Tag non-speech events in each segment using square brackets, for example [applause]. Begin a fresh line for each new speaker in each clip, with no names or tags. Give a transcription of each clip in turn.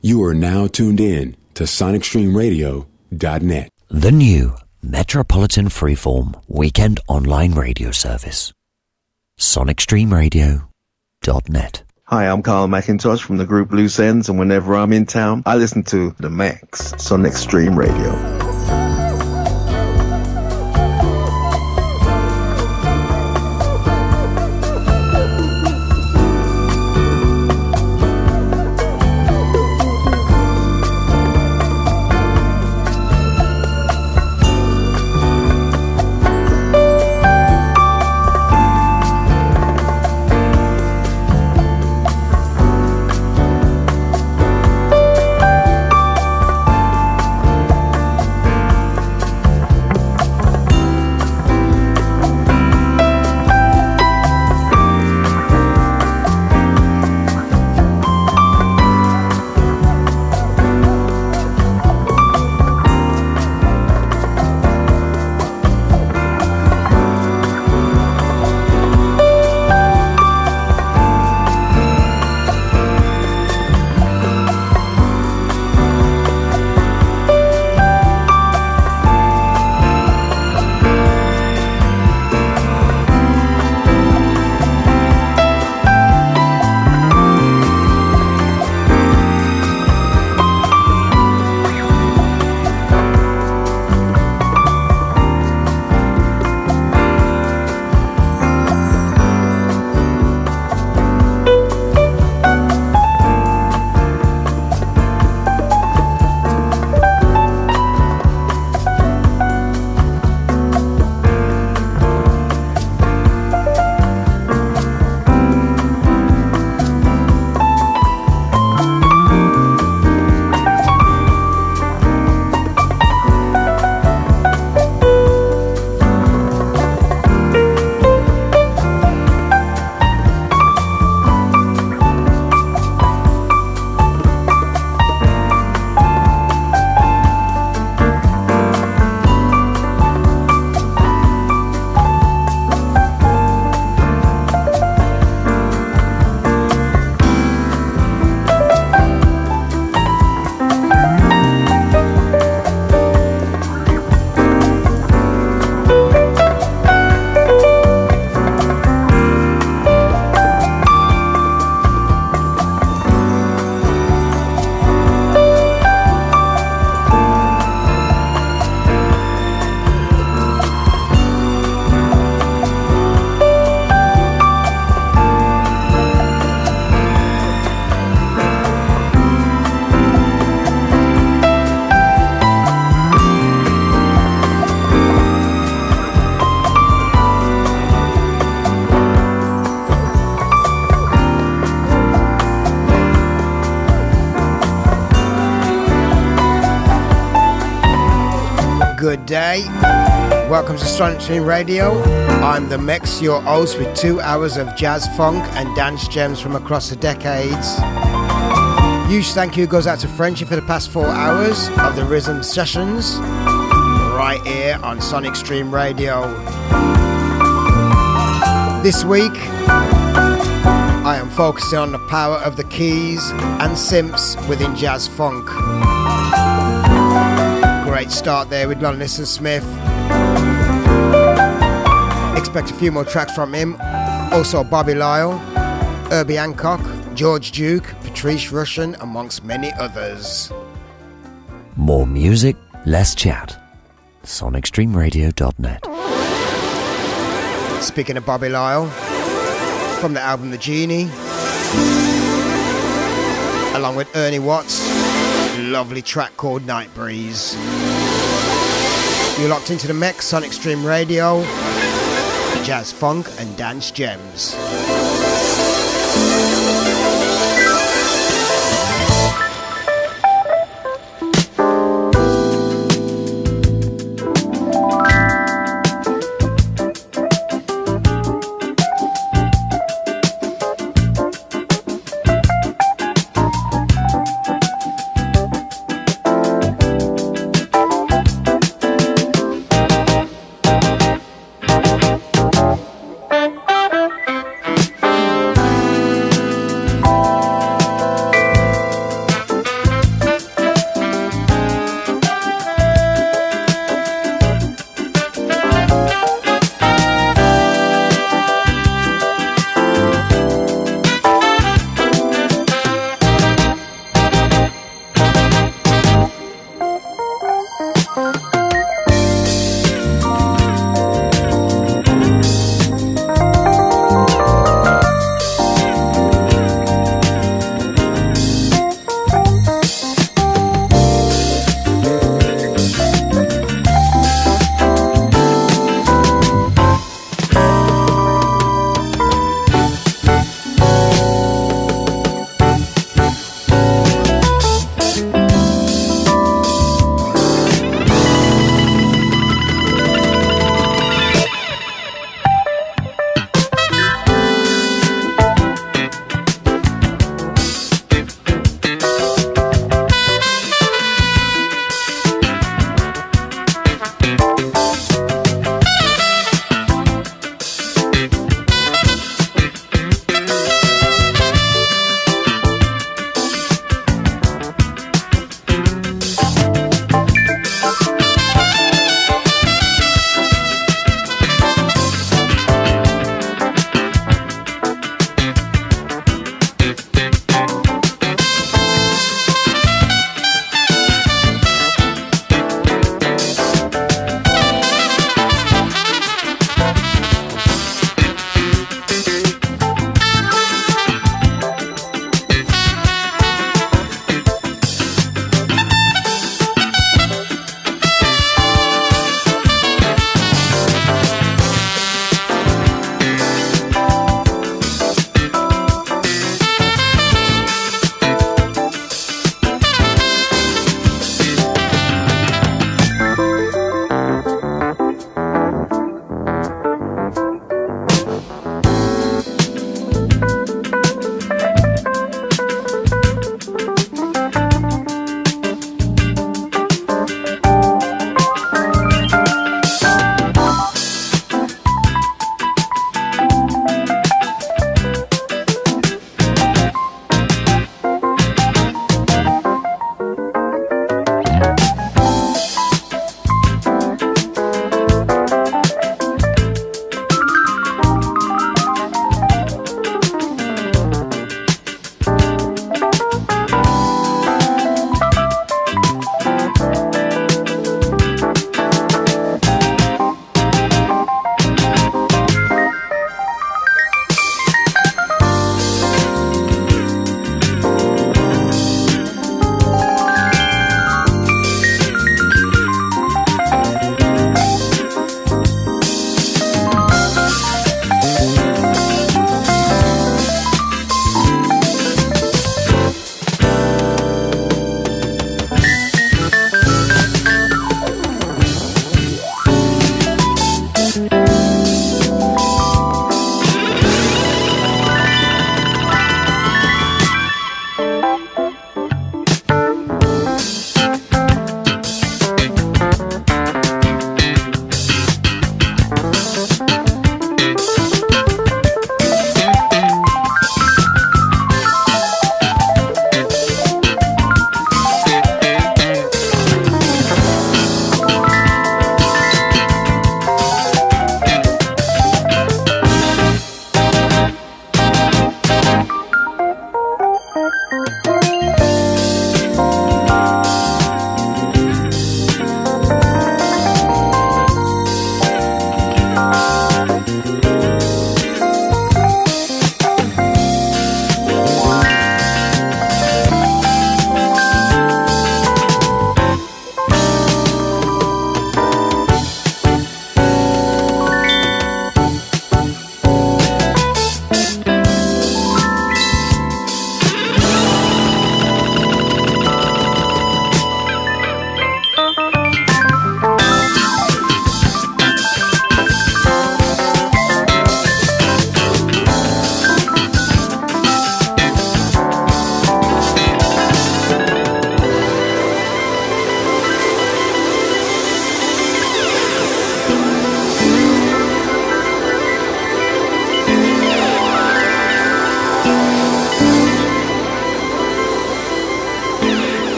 You are now tuned in to SonicStreamRadio.net.
The new Metropolitan Freeform Weekend Online Radio Service. SonicStreamRadio.net.
Hi, I'm Carl McIntosh from the group Loose Ends, and whenever I'm in town, I listen to The Max, Sonic Stream Radio.
Stream Radio. I'm the Mex, your host, with two hours of jazz, funk, and dance gems from across the decades. Huge thank you goes out to Frenchy for the past four hours of the Rhythm sessions right here on Sonic Stream Radio. This week, I am focusing on the power of the keys and synths within jazz funk great start there with Lon Smith. Expect a few more tracks from him. Also Bobby Lyle, Herbie Hancock, George Duke, Patrice Rushen, amongst many others.
More music, less chat. SonicStreamRadio.net.
Speaking of Bobby Lyle, from the album The Genie, along with Ernie Watts, lovely track called Night Breeze. You're locked into the Mex Sonic Stream Radio, jazz funk and dance gems.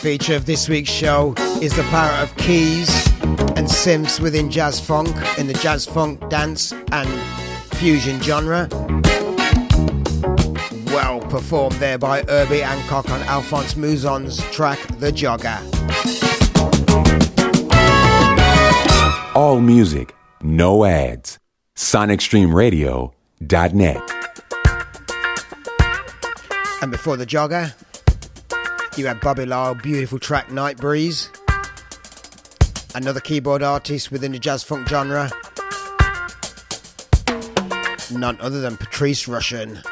Feature of this week's show is the power of keys and synths within jazz funk in the jazz funk dance and fusion genre. Well performed there by Herbie Hancock on Alphonse Mouzon's track The Jogger.
All music, no ads. SonicStreamRadio.net.
And before The Jogger, you had Bobby Lyle, beautiful track Night Breeze. Another keyboard artist within the jazz funk genre. None other than Patrice Rushen.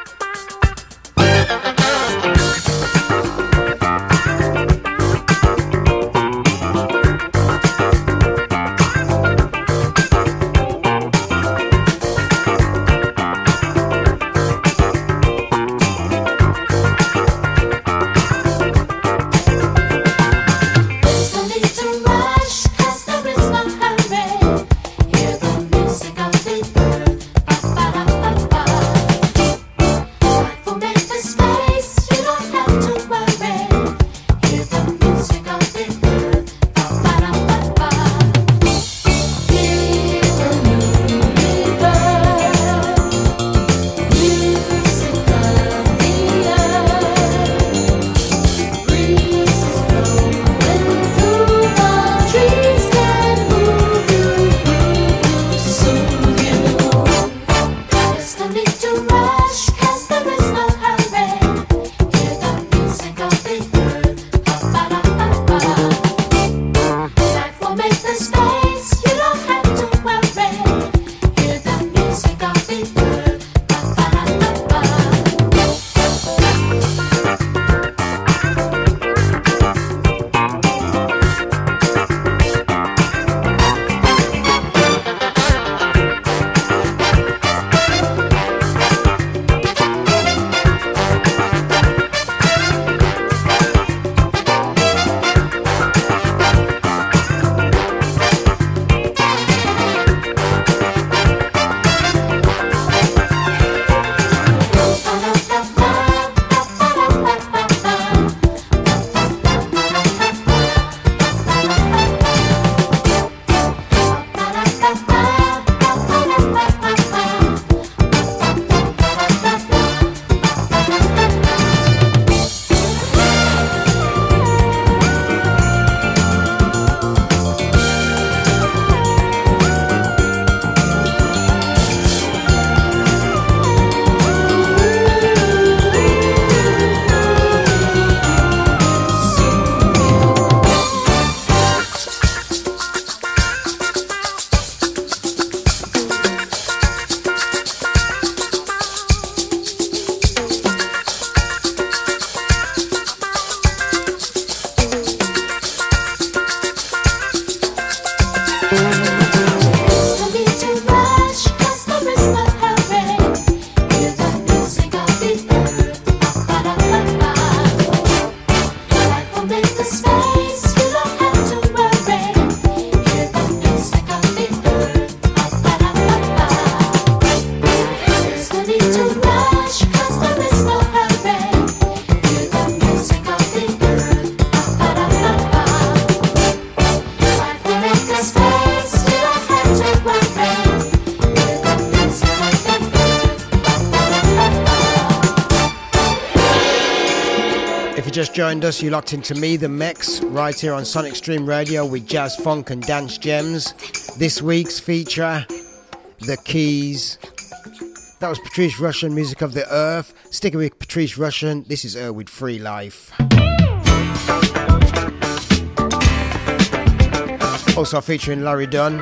Joined us, you locked into me, the Mix, right here on Sonic Stream Radio with jazz, funk, and dance gems. This week's feature, The Keys. That was Patrice Rushen, Music of the Earth. Sticking with Patrice Rushen, this is with Free Life. Also featuring Larry Dunn,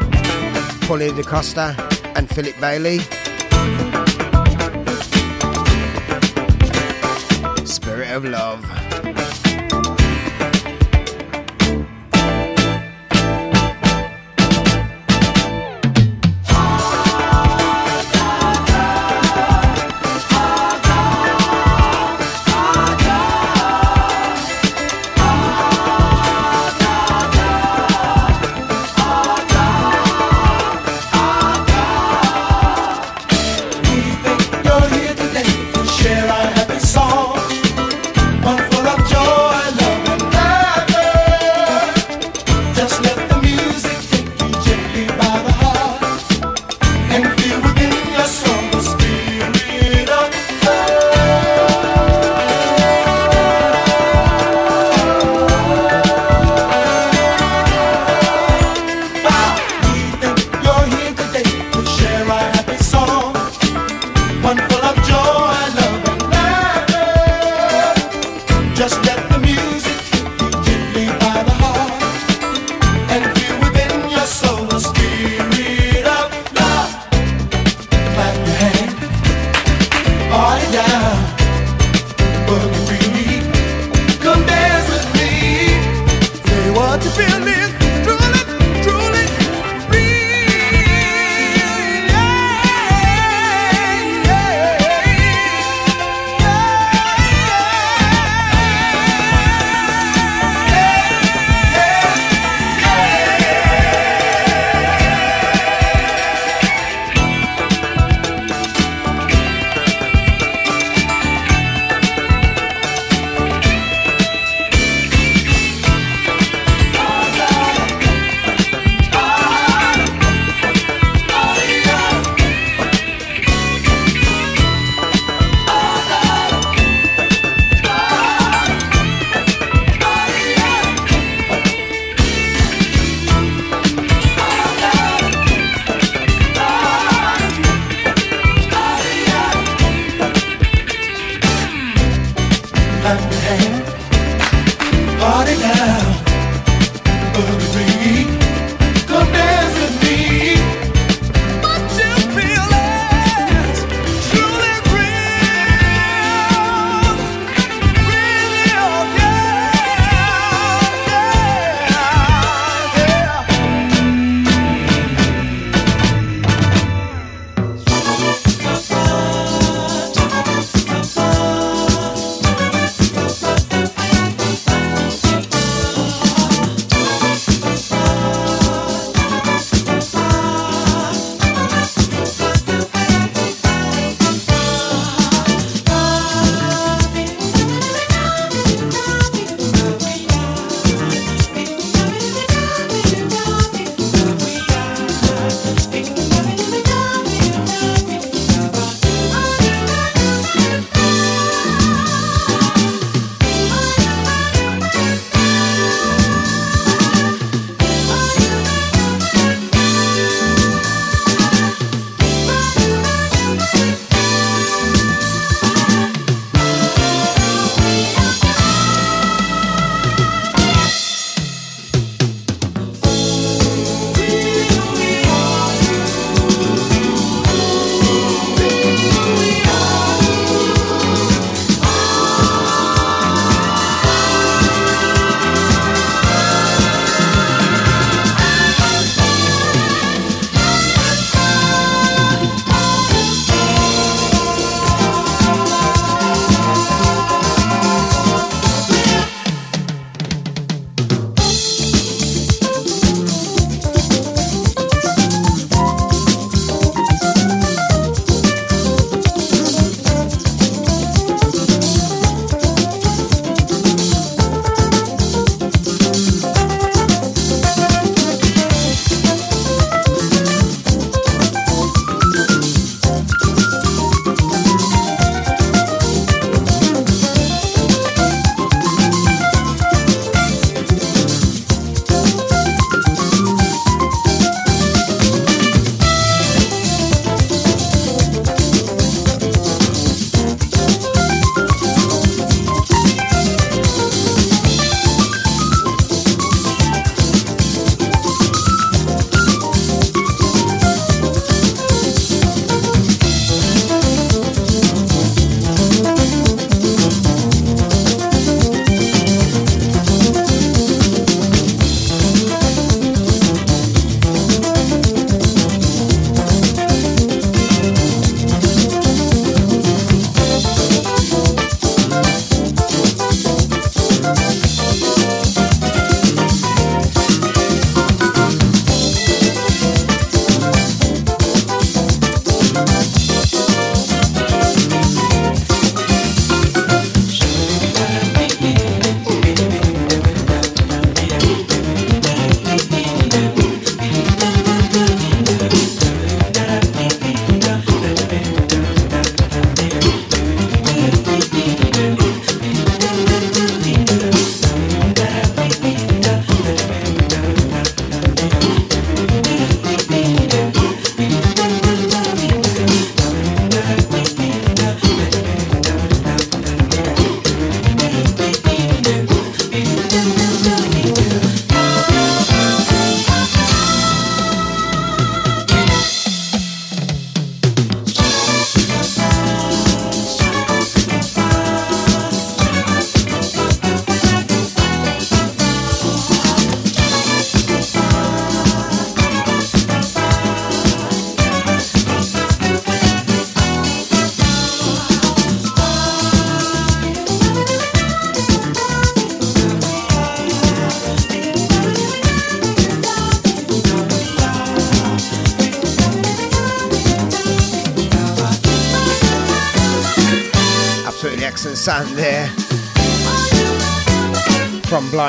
Paulie DaCosta, and Philip Bailey.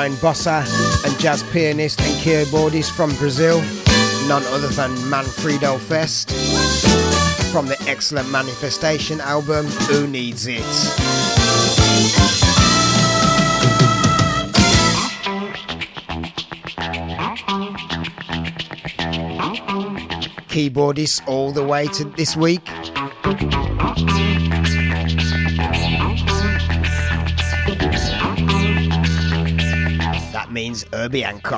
Blind Bossa and jazz pianist and keyboardist from Brazil, none other than Manfredo Fest from the excellent Manifestation album, Who Needs It? Keyboardist all the way to this week. Herbie.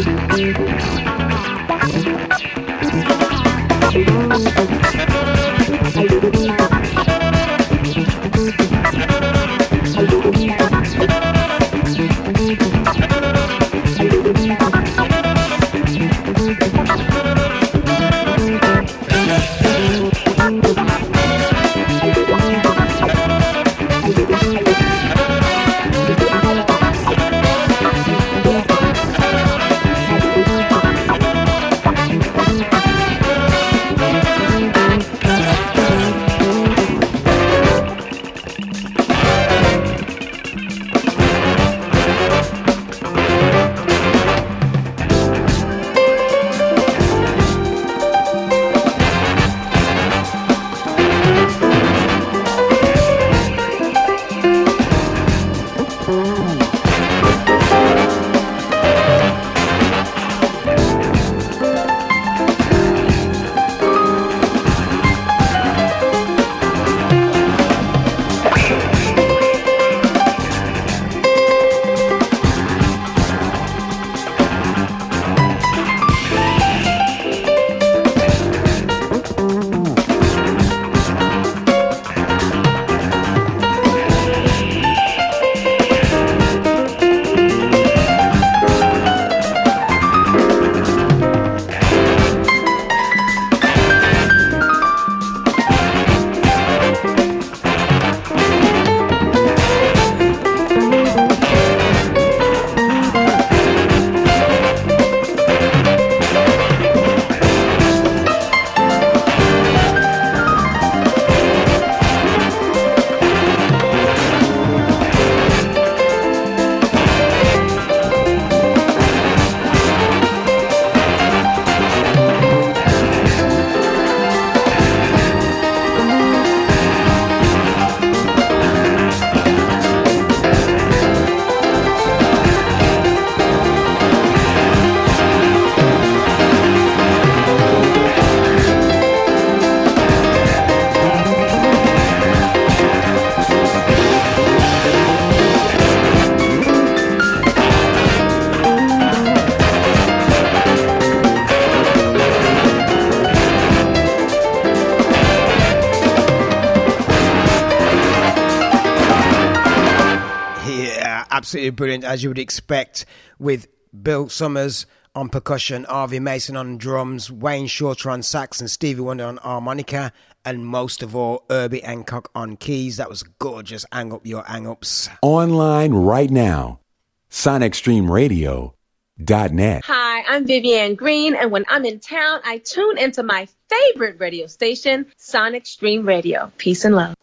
Thank you. Absolutely brilliant, as you would expect, with Bill Summers on percussion, Harvey Mason on drums, Wayne Shorter on sax, and Stevie Wonder on harmonica, and most of all, Herbie Hancock on keys. That was gorgeous. Hang up your hang ups.
Online right now. SonicStreamRadio.net.
Hi, I'm Vivian Green, and when I'm in town, I tune into my favorite radio station, Sonic Stream Radio. Peace and love.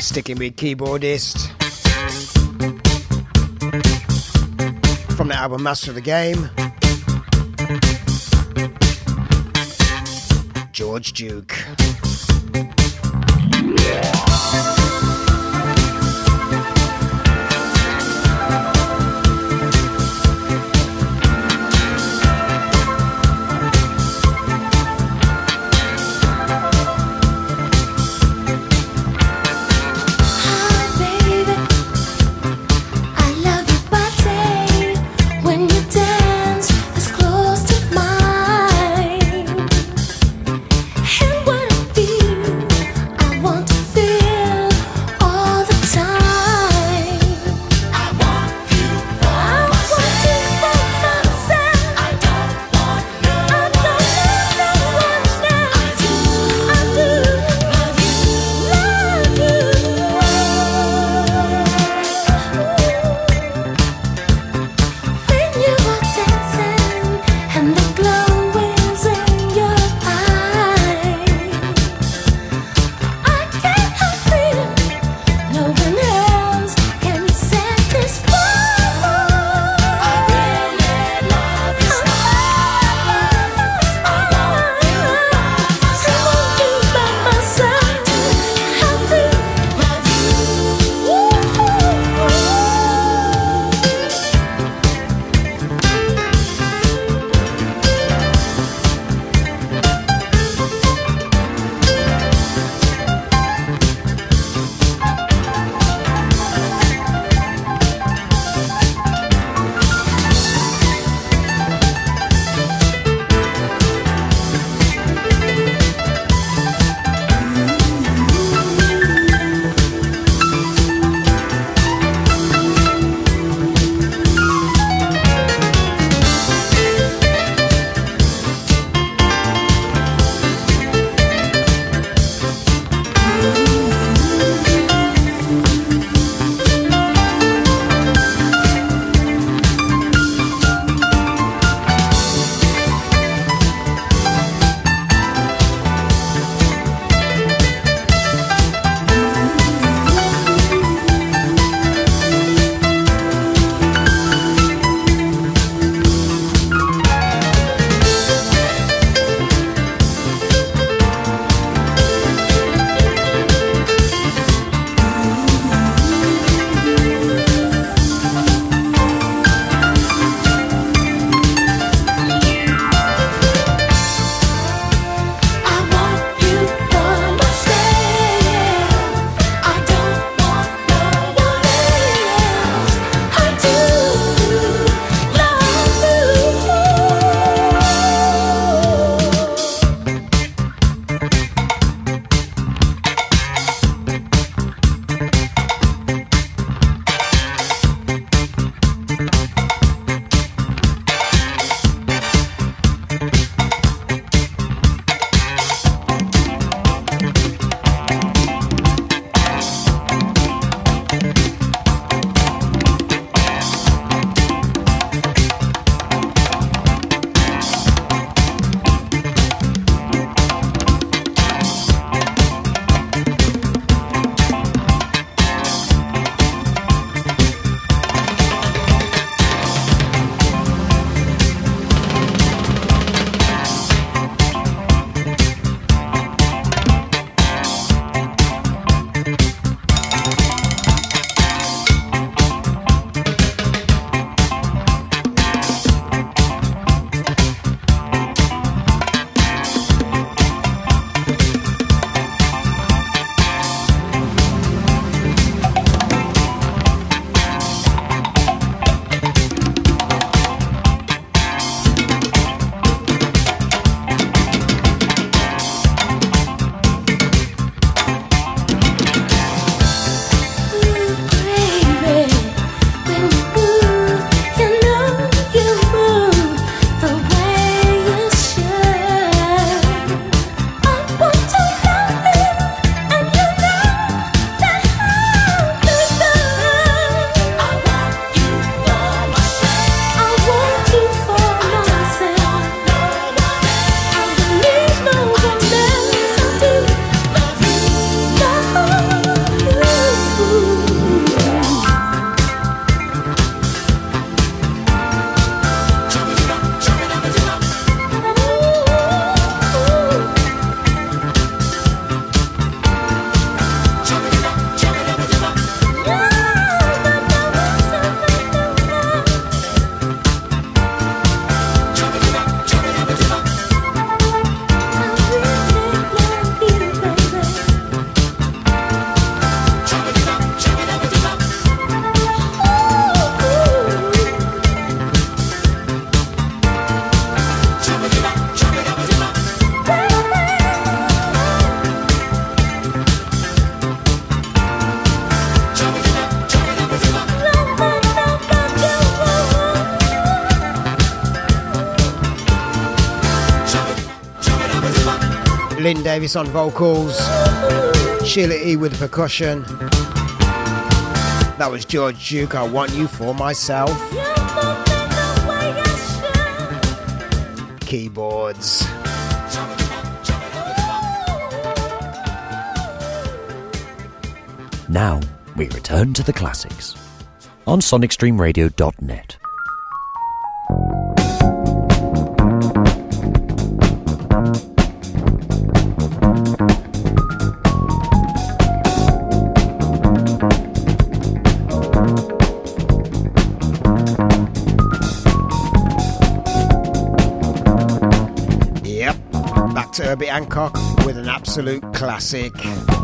Sticking with keyboardist. From the album Master of the Game. George Duke. Lynn Davis on vocals, Sheila E with percussion. That was George Duke, I Want You For Myself. Keyboards.
Now, we return to the classics on sonicstreamradio.net.
absolute classic.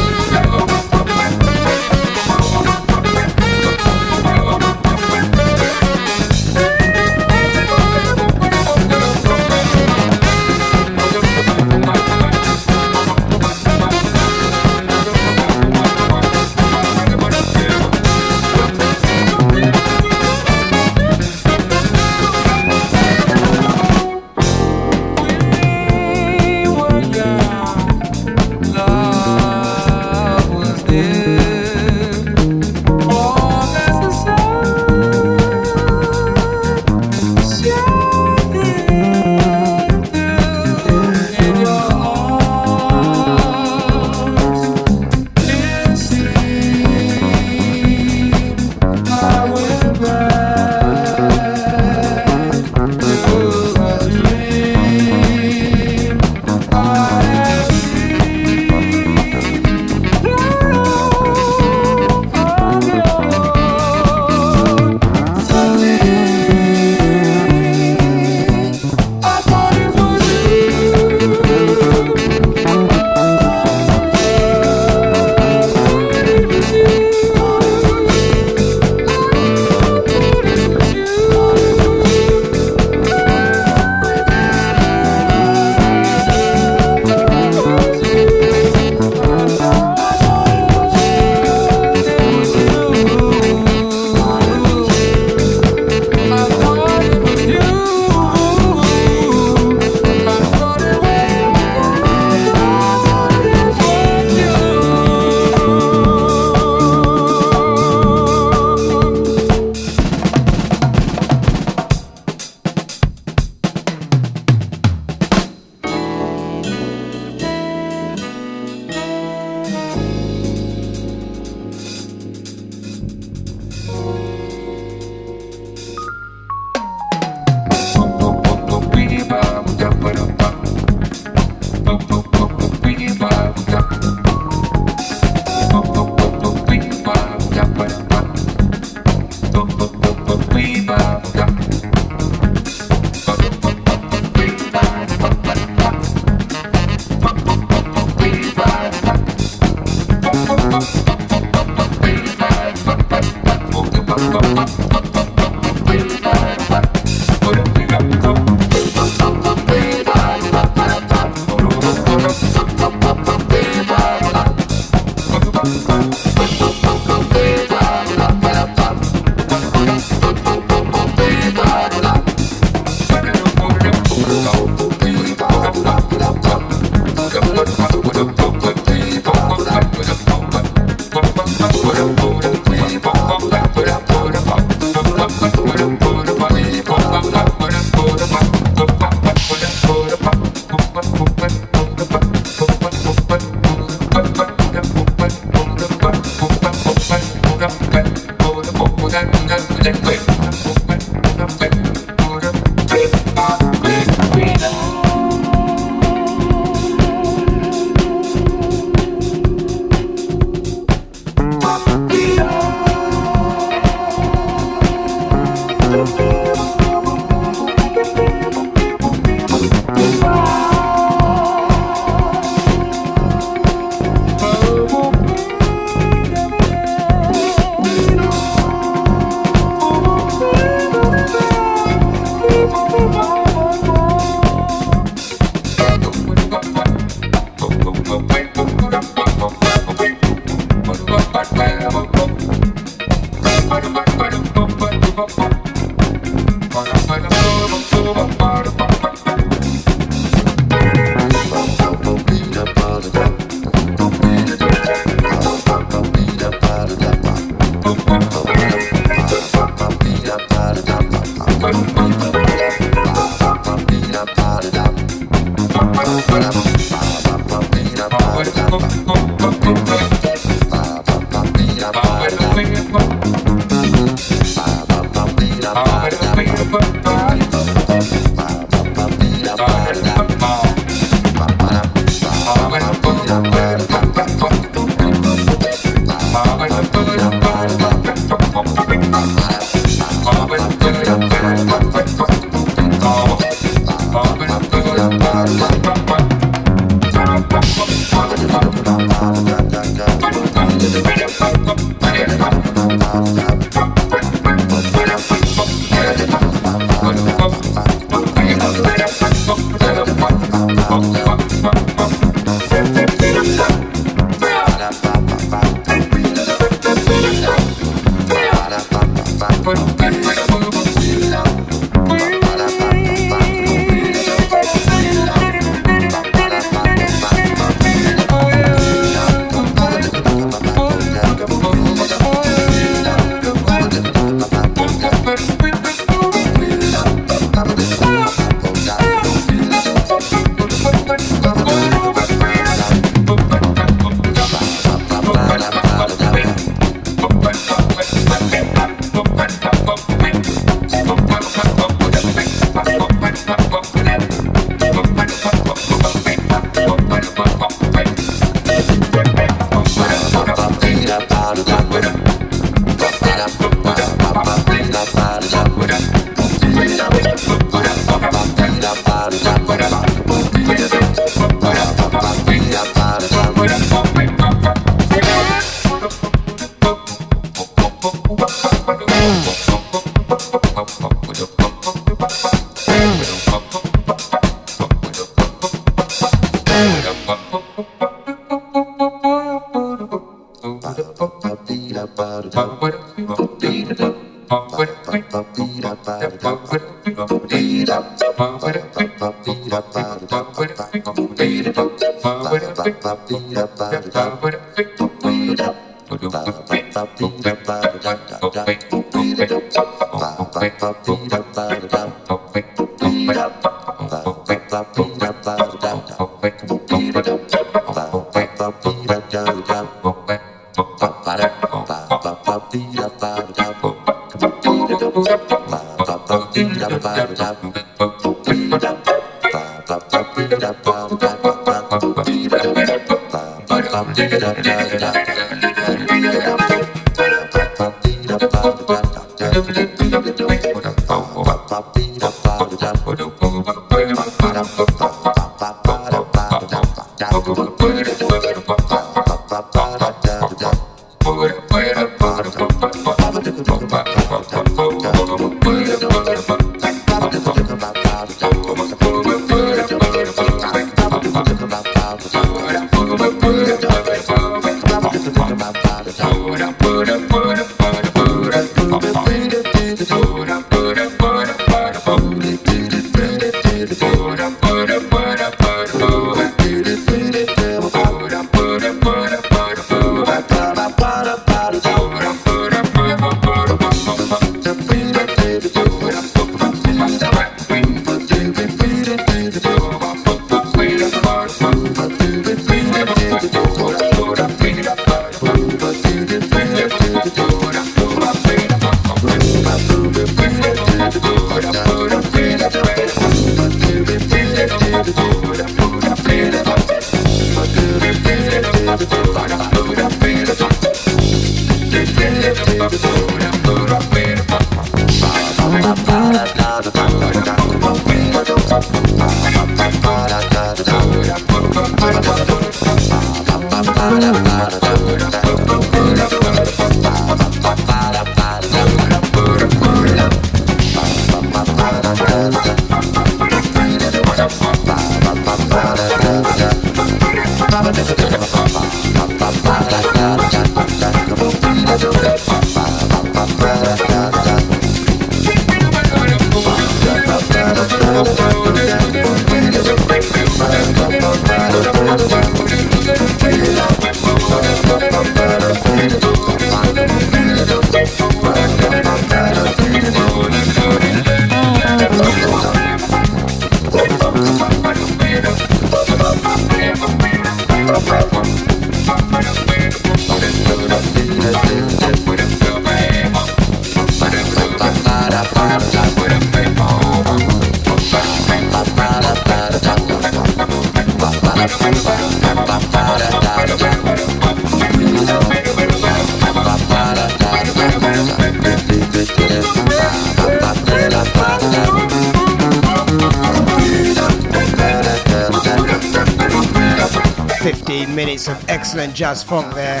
Of jazz funk there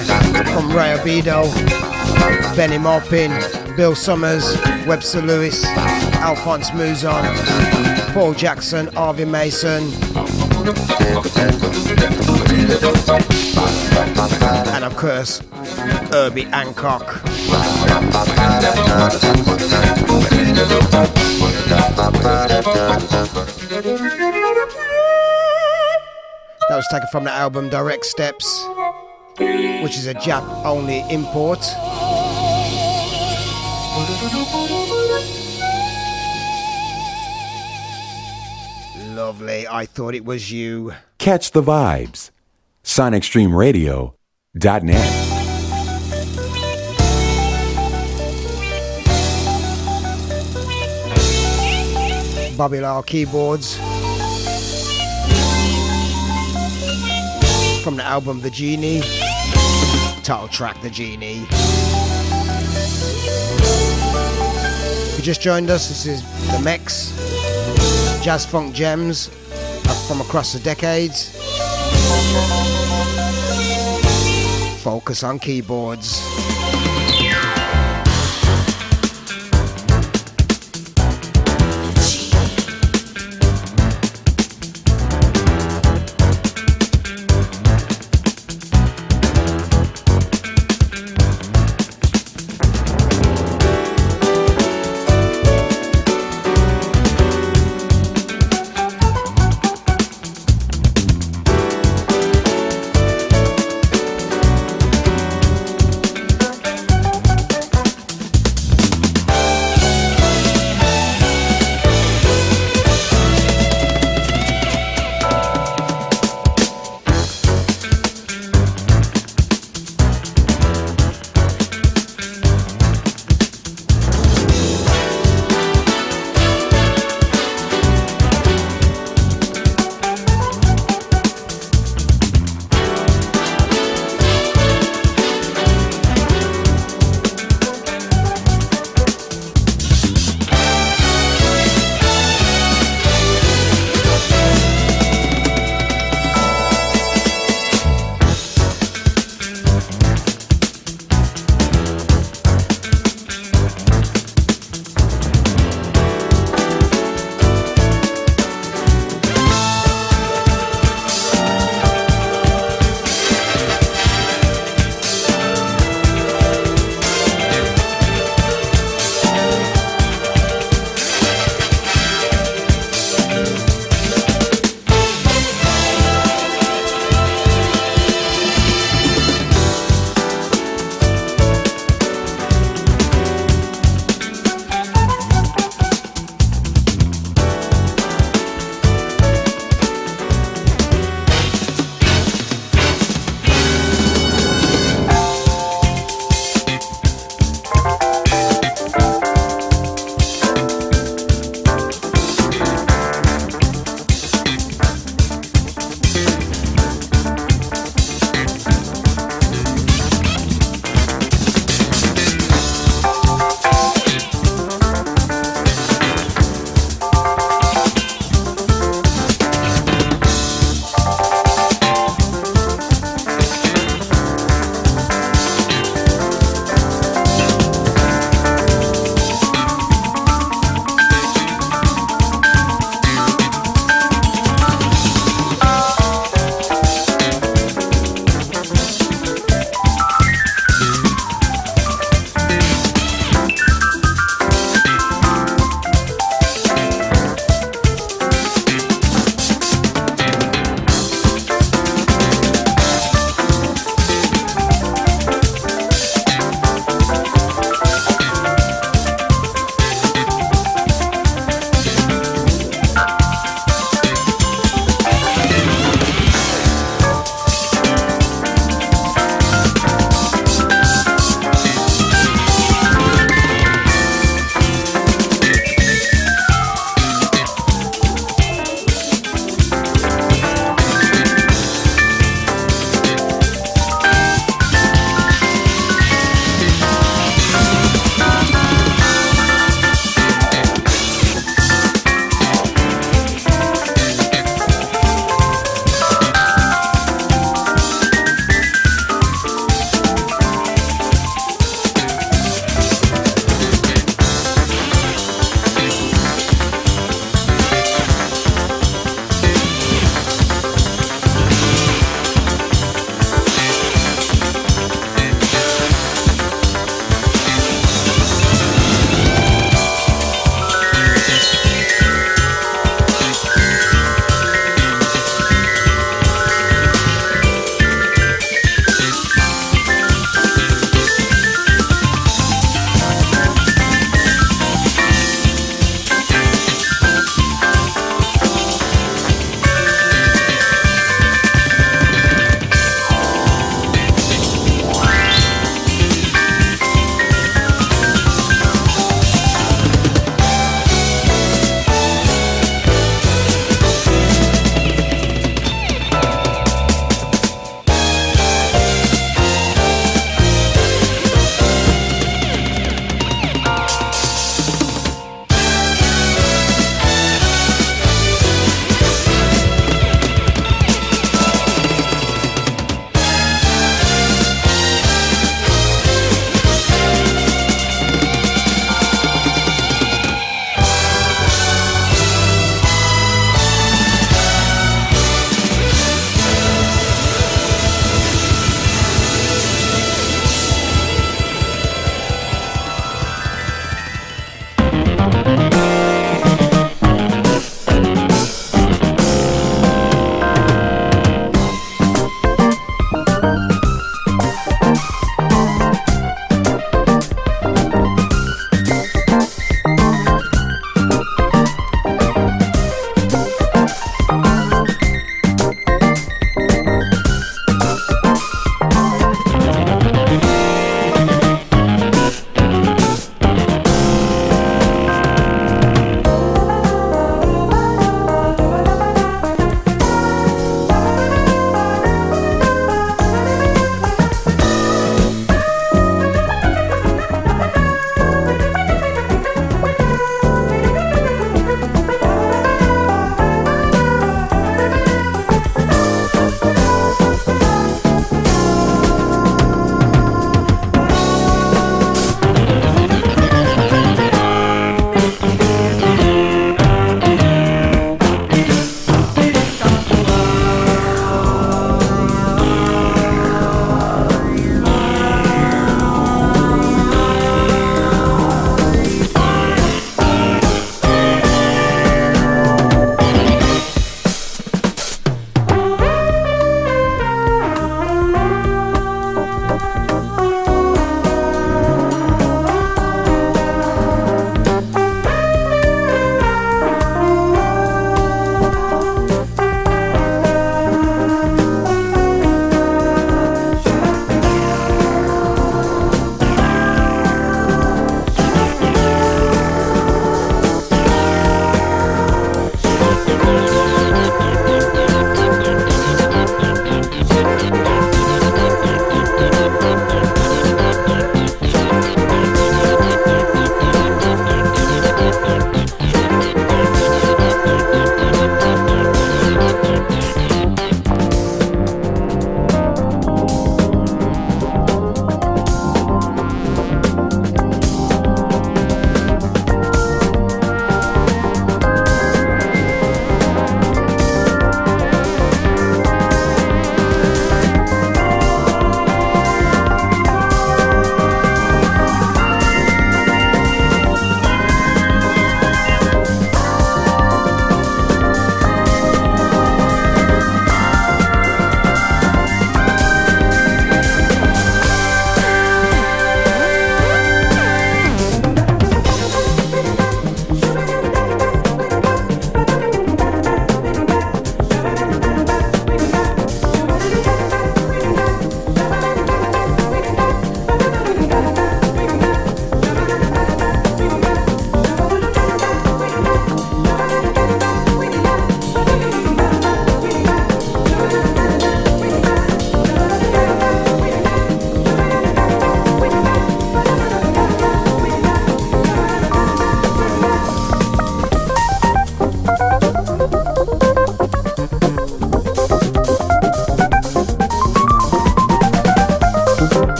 from Ray Obiedo, Bennie Maupin, Bill Summers, Webster Lewis, Alphonse Mouzon, Paul Jackson, Harvey Mason, and of course, Herbie Hancock. That was taken from the album Direct Steps, which is a Jap only import. Lovely, I thought it was you.
Catch the vibes. SonicStreamRadio.net.
Bobby Lyle keyboards. From the album The Genie, title track The Genie. If you just joined us, this is The Mex, Jazz Funk Gems from across the decades. Focus on keyboards.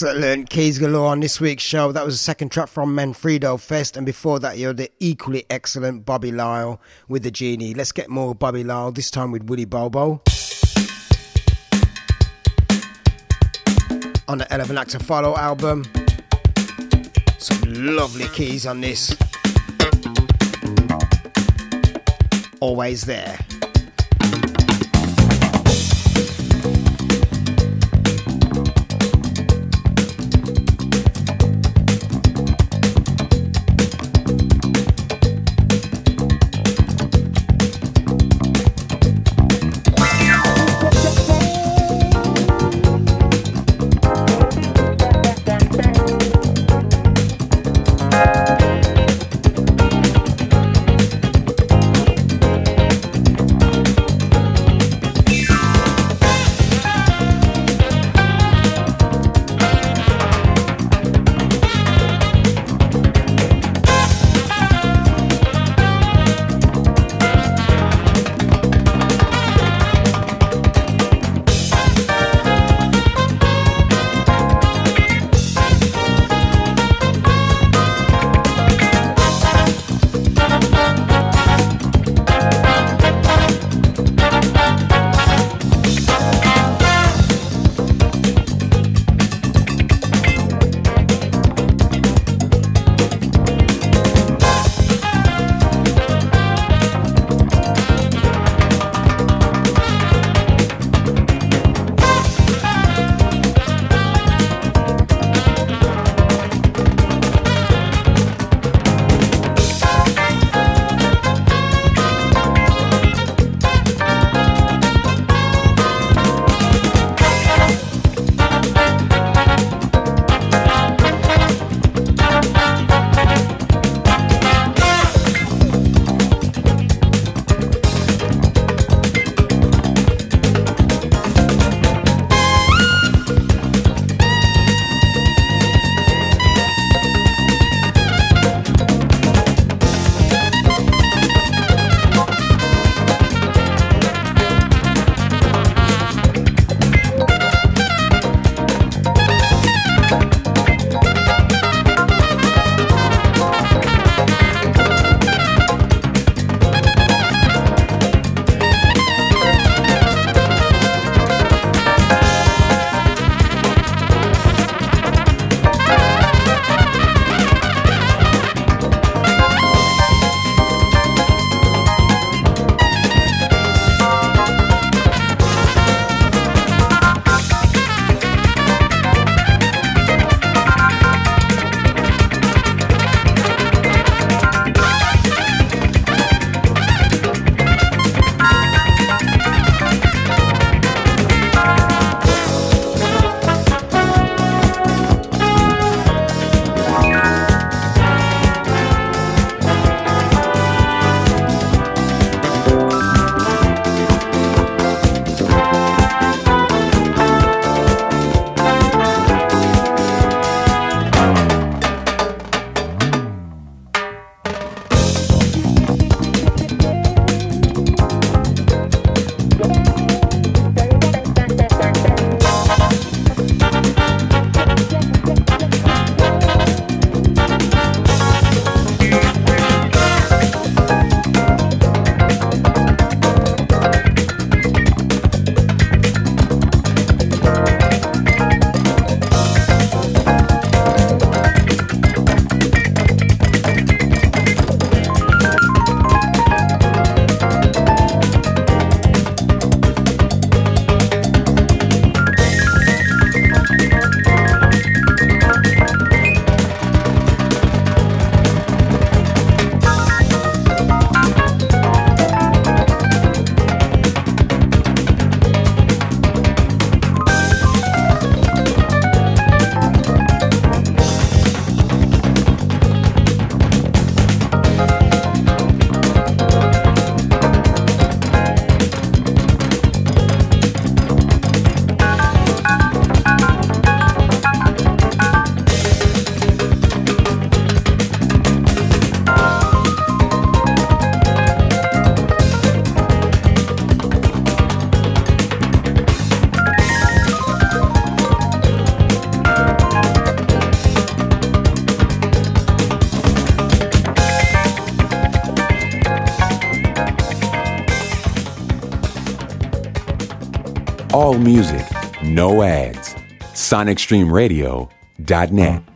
Excellent. Keys galore on this week's show. That was the second track from Manfredo Fest, and before that, you're the equally excellent Bobby Lyle with the Genie. Let's get more Bobby Lyle, this time with Willie Bobo. On the Hell of an Act to Follow album. Some lovely keys on this. Always there.
All music, no ads. SonicStreamRadio.net.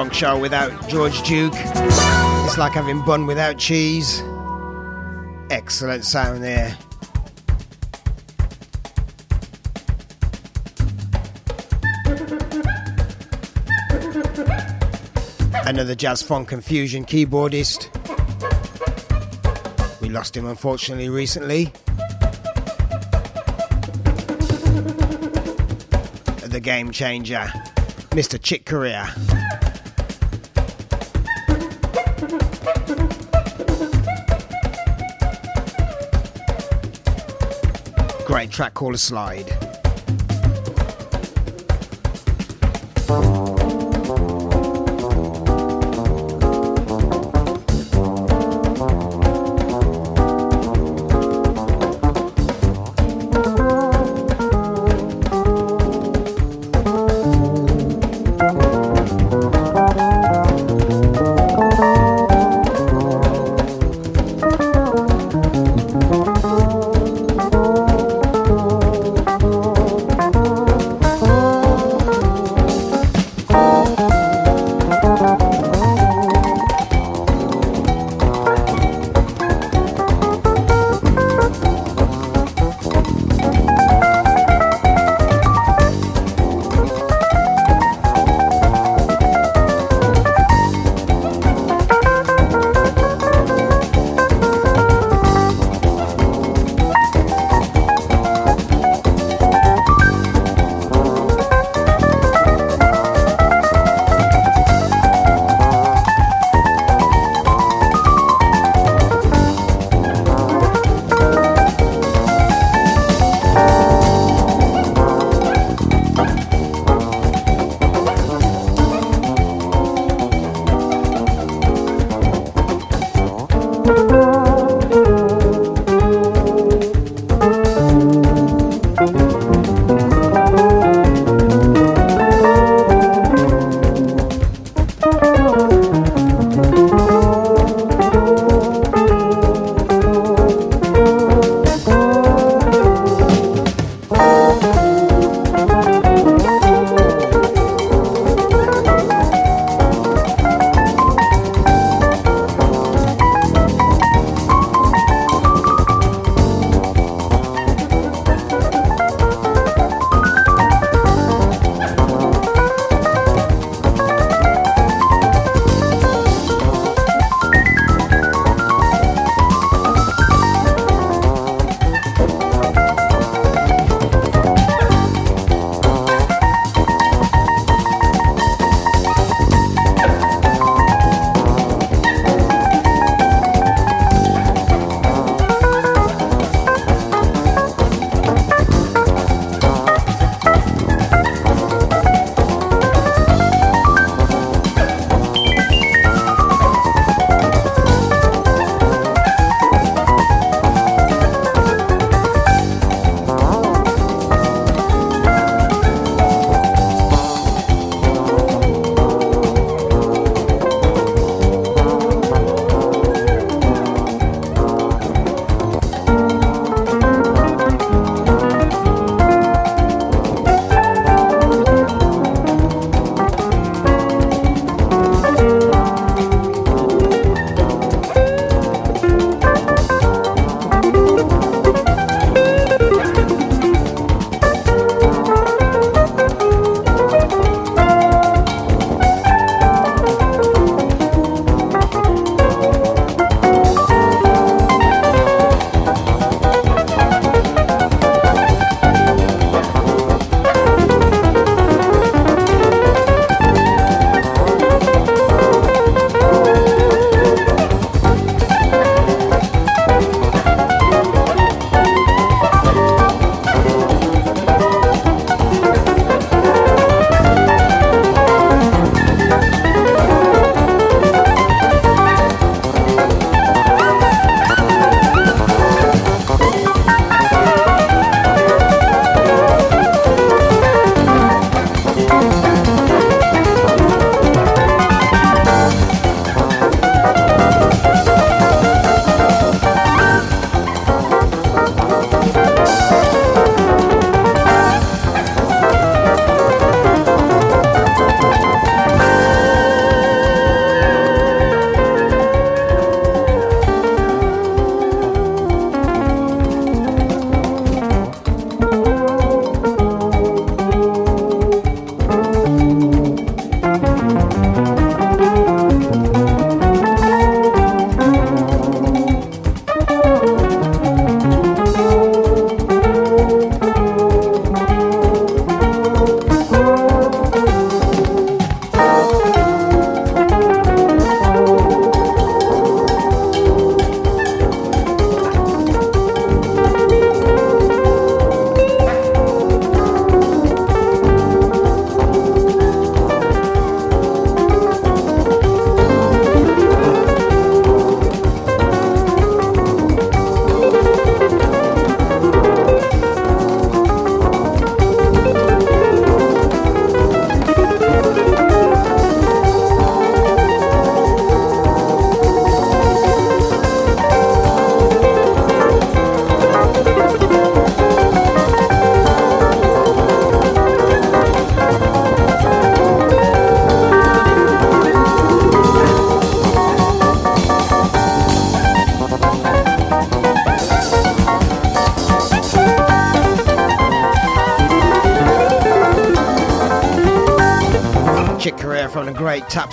funk show without George Duke. It's like having bun without cheese. Excellent sound there. Another jazz funk confusion keyboardist. We lost him unfortunately recently. The game changer, Mr. Chick Corea. Great track called A Slide.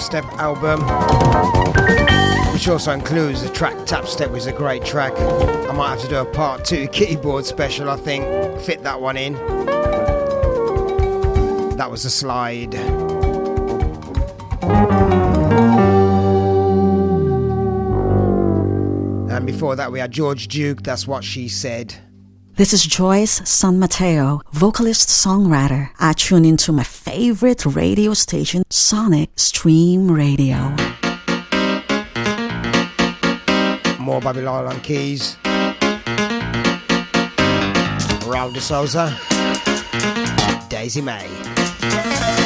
Step album, which also includes the track Tap Step, which is a great track. I might have to do a part two [laughs] keyboard special, I think, fit that one in. That was a slide. And before that, we had George Duke, that's what she said.
This is Joyce San Mateo, vocalist songwriter. I tune into my favorite radio station, Sonic Stream Radio.
More Bobby Lyle on keys. Raul de Souza. Daisy May.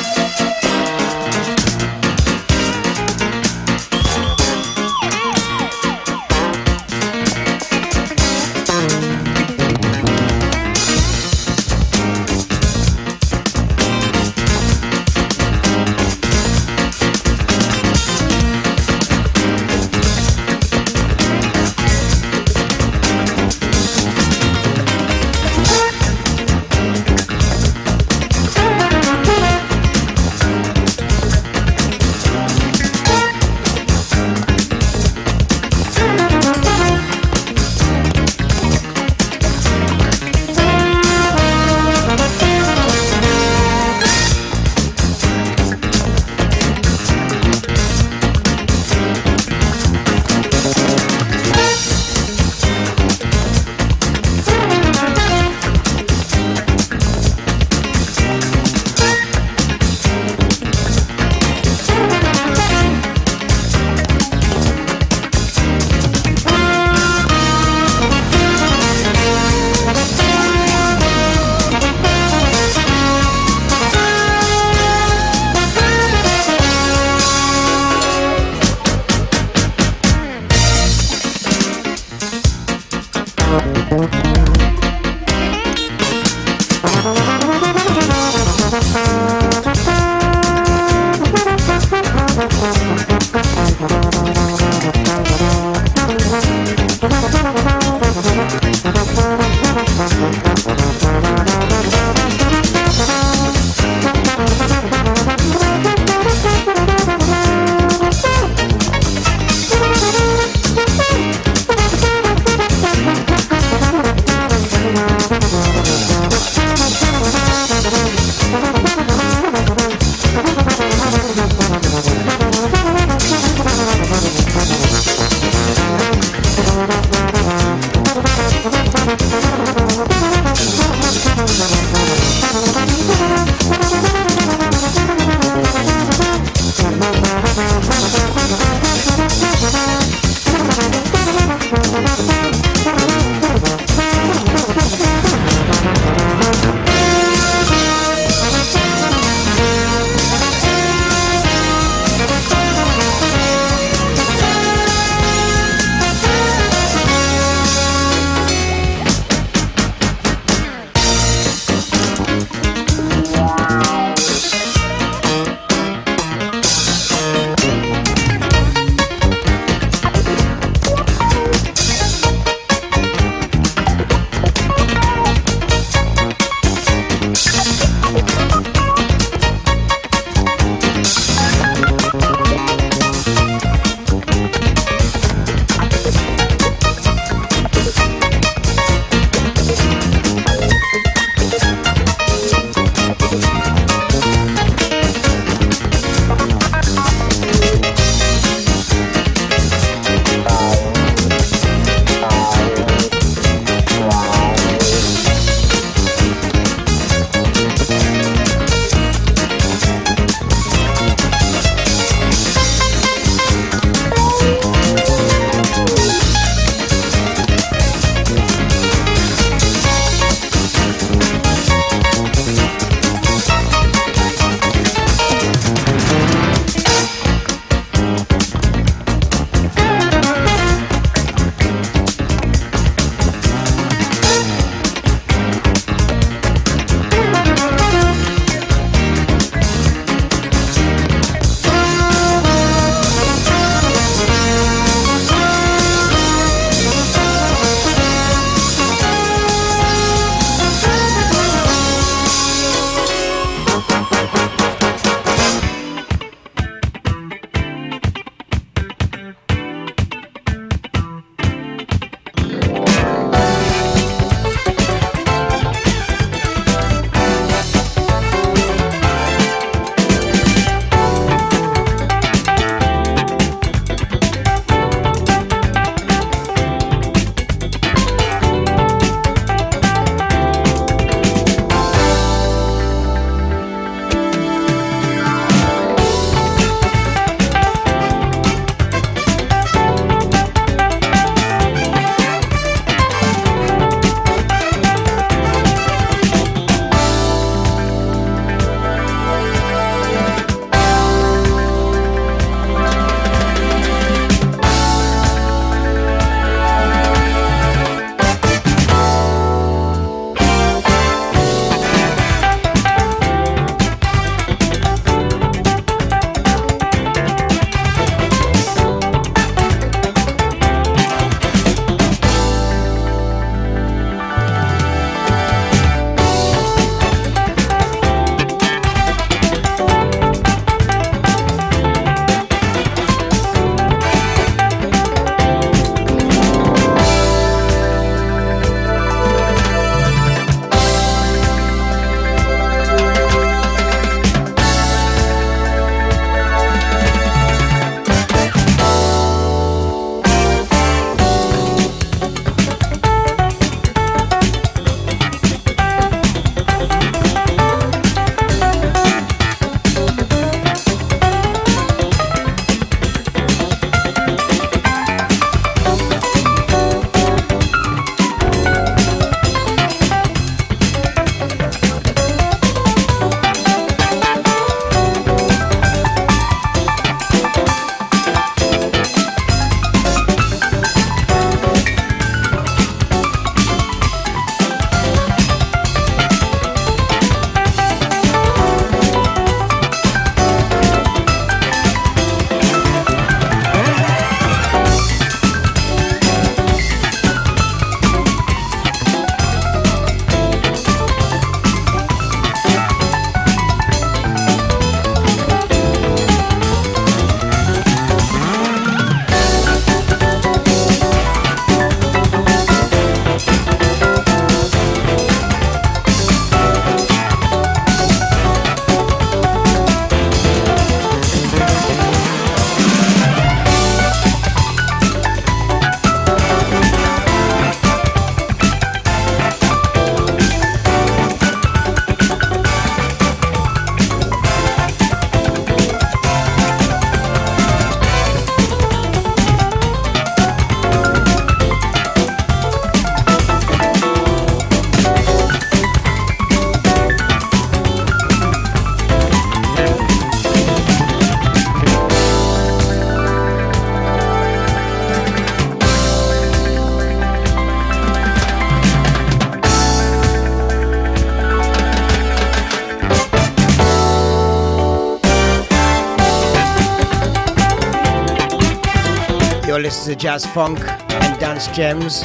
jazz funk and dance gems.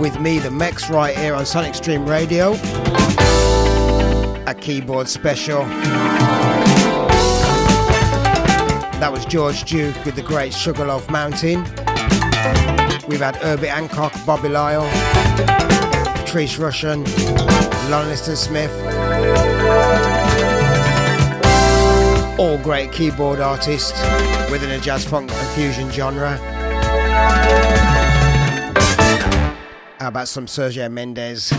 With me, the Mex, right here on Sonic Stream Radio. A keyboard special. That was George Duke with the great Sugarloaf Mountain. We've had Herbie Hancock, Bobby Lyle, Patrice Rushen, Loniston Smith all great keyboard artists within a jazz funk fusion genre. How about some Sergio Mendes?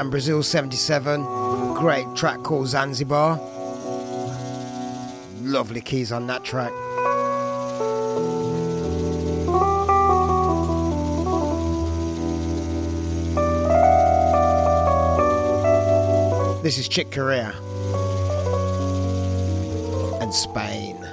And Brazil 77. Great track called Zanzibar. Lovely keys on that track. This is Chick Corea and Spain.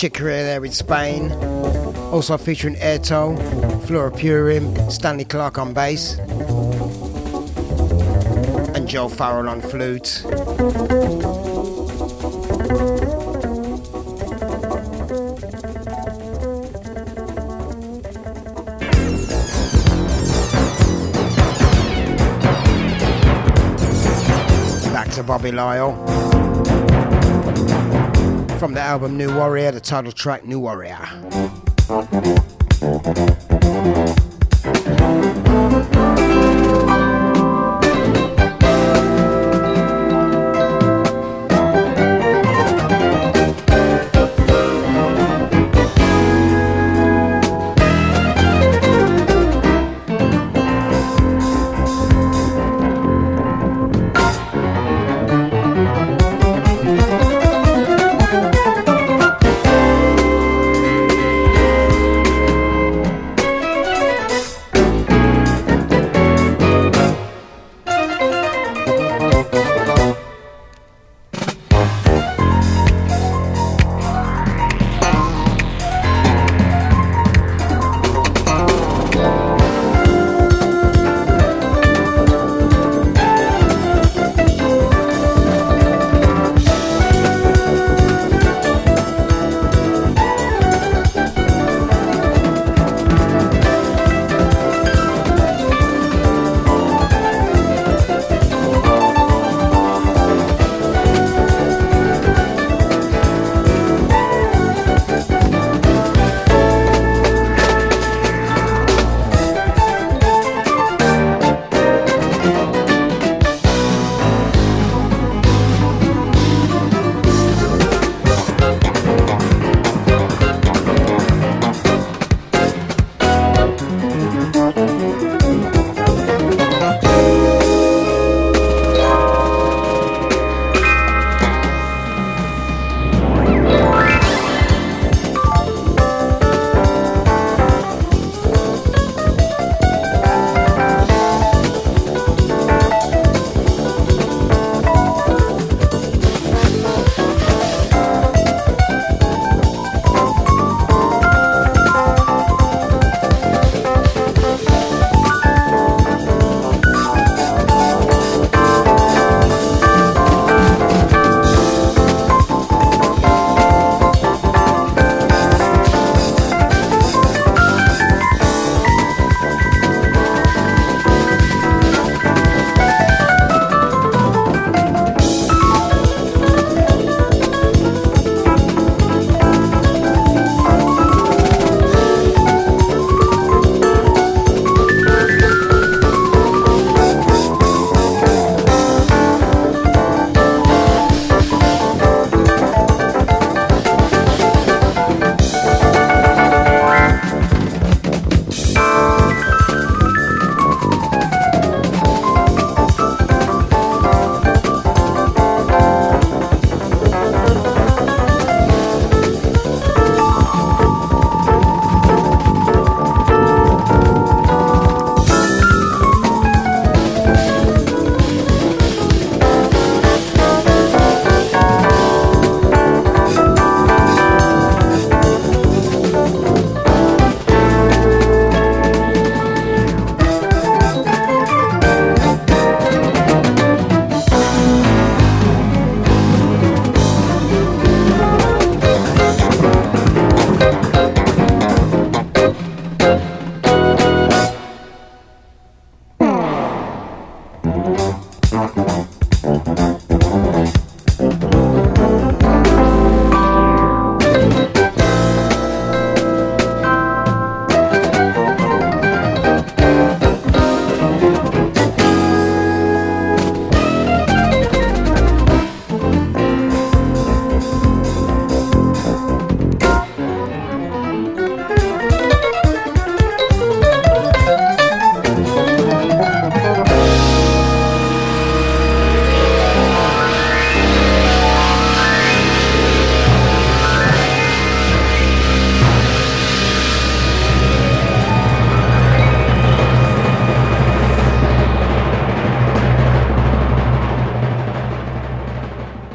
Chick Corea there in Spain. Also featuring Airto, Flora Purim, Stanley Clarke on bass, and Joe Farrell on flute. Back to Bobby Lyle. From the album New Warrior, the title track New Warrior.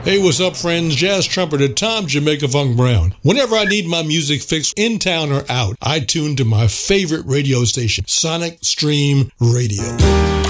Hey, what's up, friends? Jazz trumpeter Tom Jamaica Funk Browne. Whenever I need my music fixed in town or out, I tune to my favorite radio station, Sonic Stream Radio.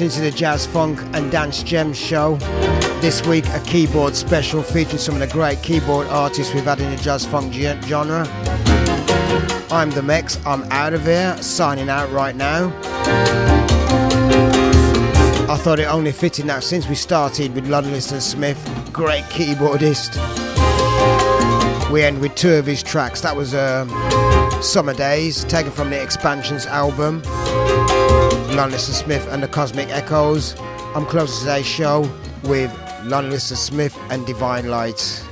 Locked into the Jazz Funk and Dance Gems show. This week, a keyboard special featuring some of the great keyboard artists we've had in the Jazz Funk genre. I'm the Mex, I'm out of here, signing out right now. I thought it only fitting that since we started with London Smith, great keyboardist. We end with two of his tracks. That was um, Summer Days, taken from the Expansions album. Lon Smith and the Cosmic Echoes. I'm closing today's show with Lon Smith and Divine Lights.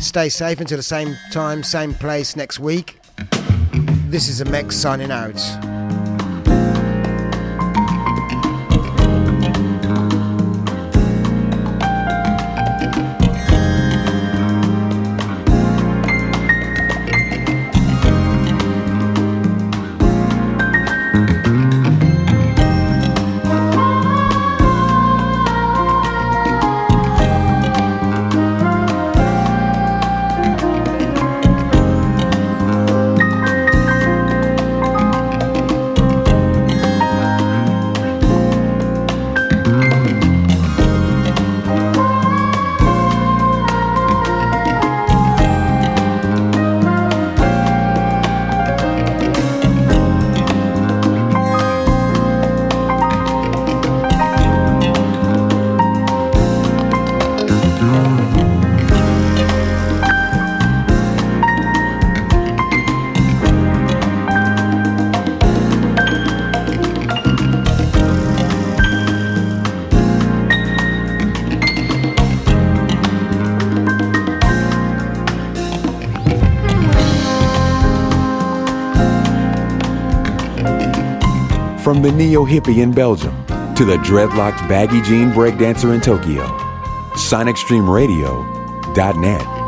Stay safe until the same time, same place next week. This is a Mex signing out.
From the neo hippie in Belgium to the dreadlocked baggy jean breakdancer in Tokyo, SonicStreamRadio.net.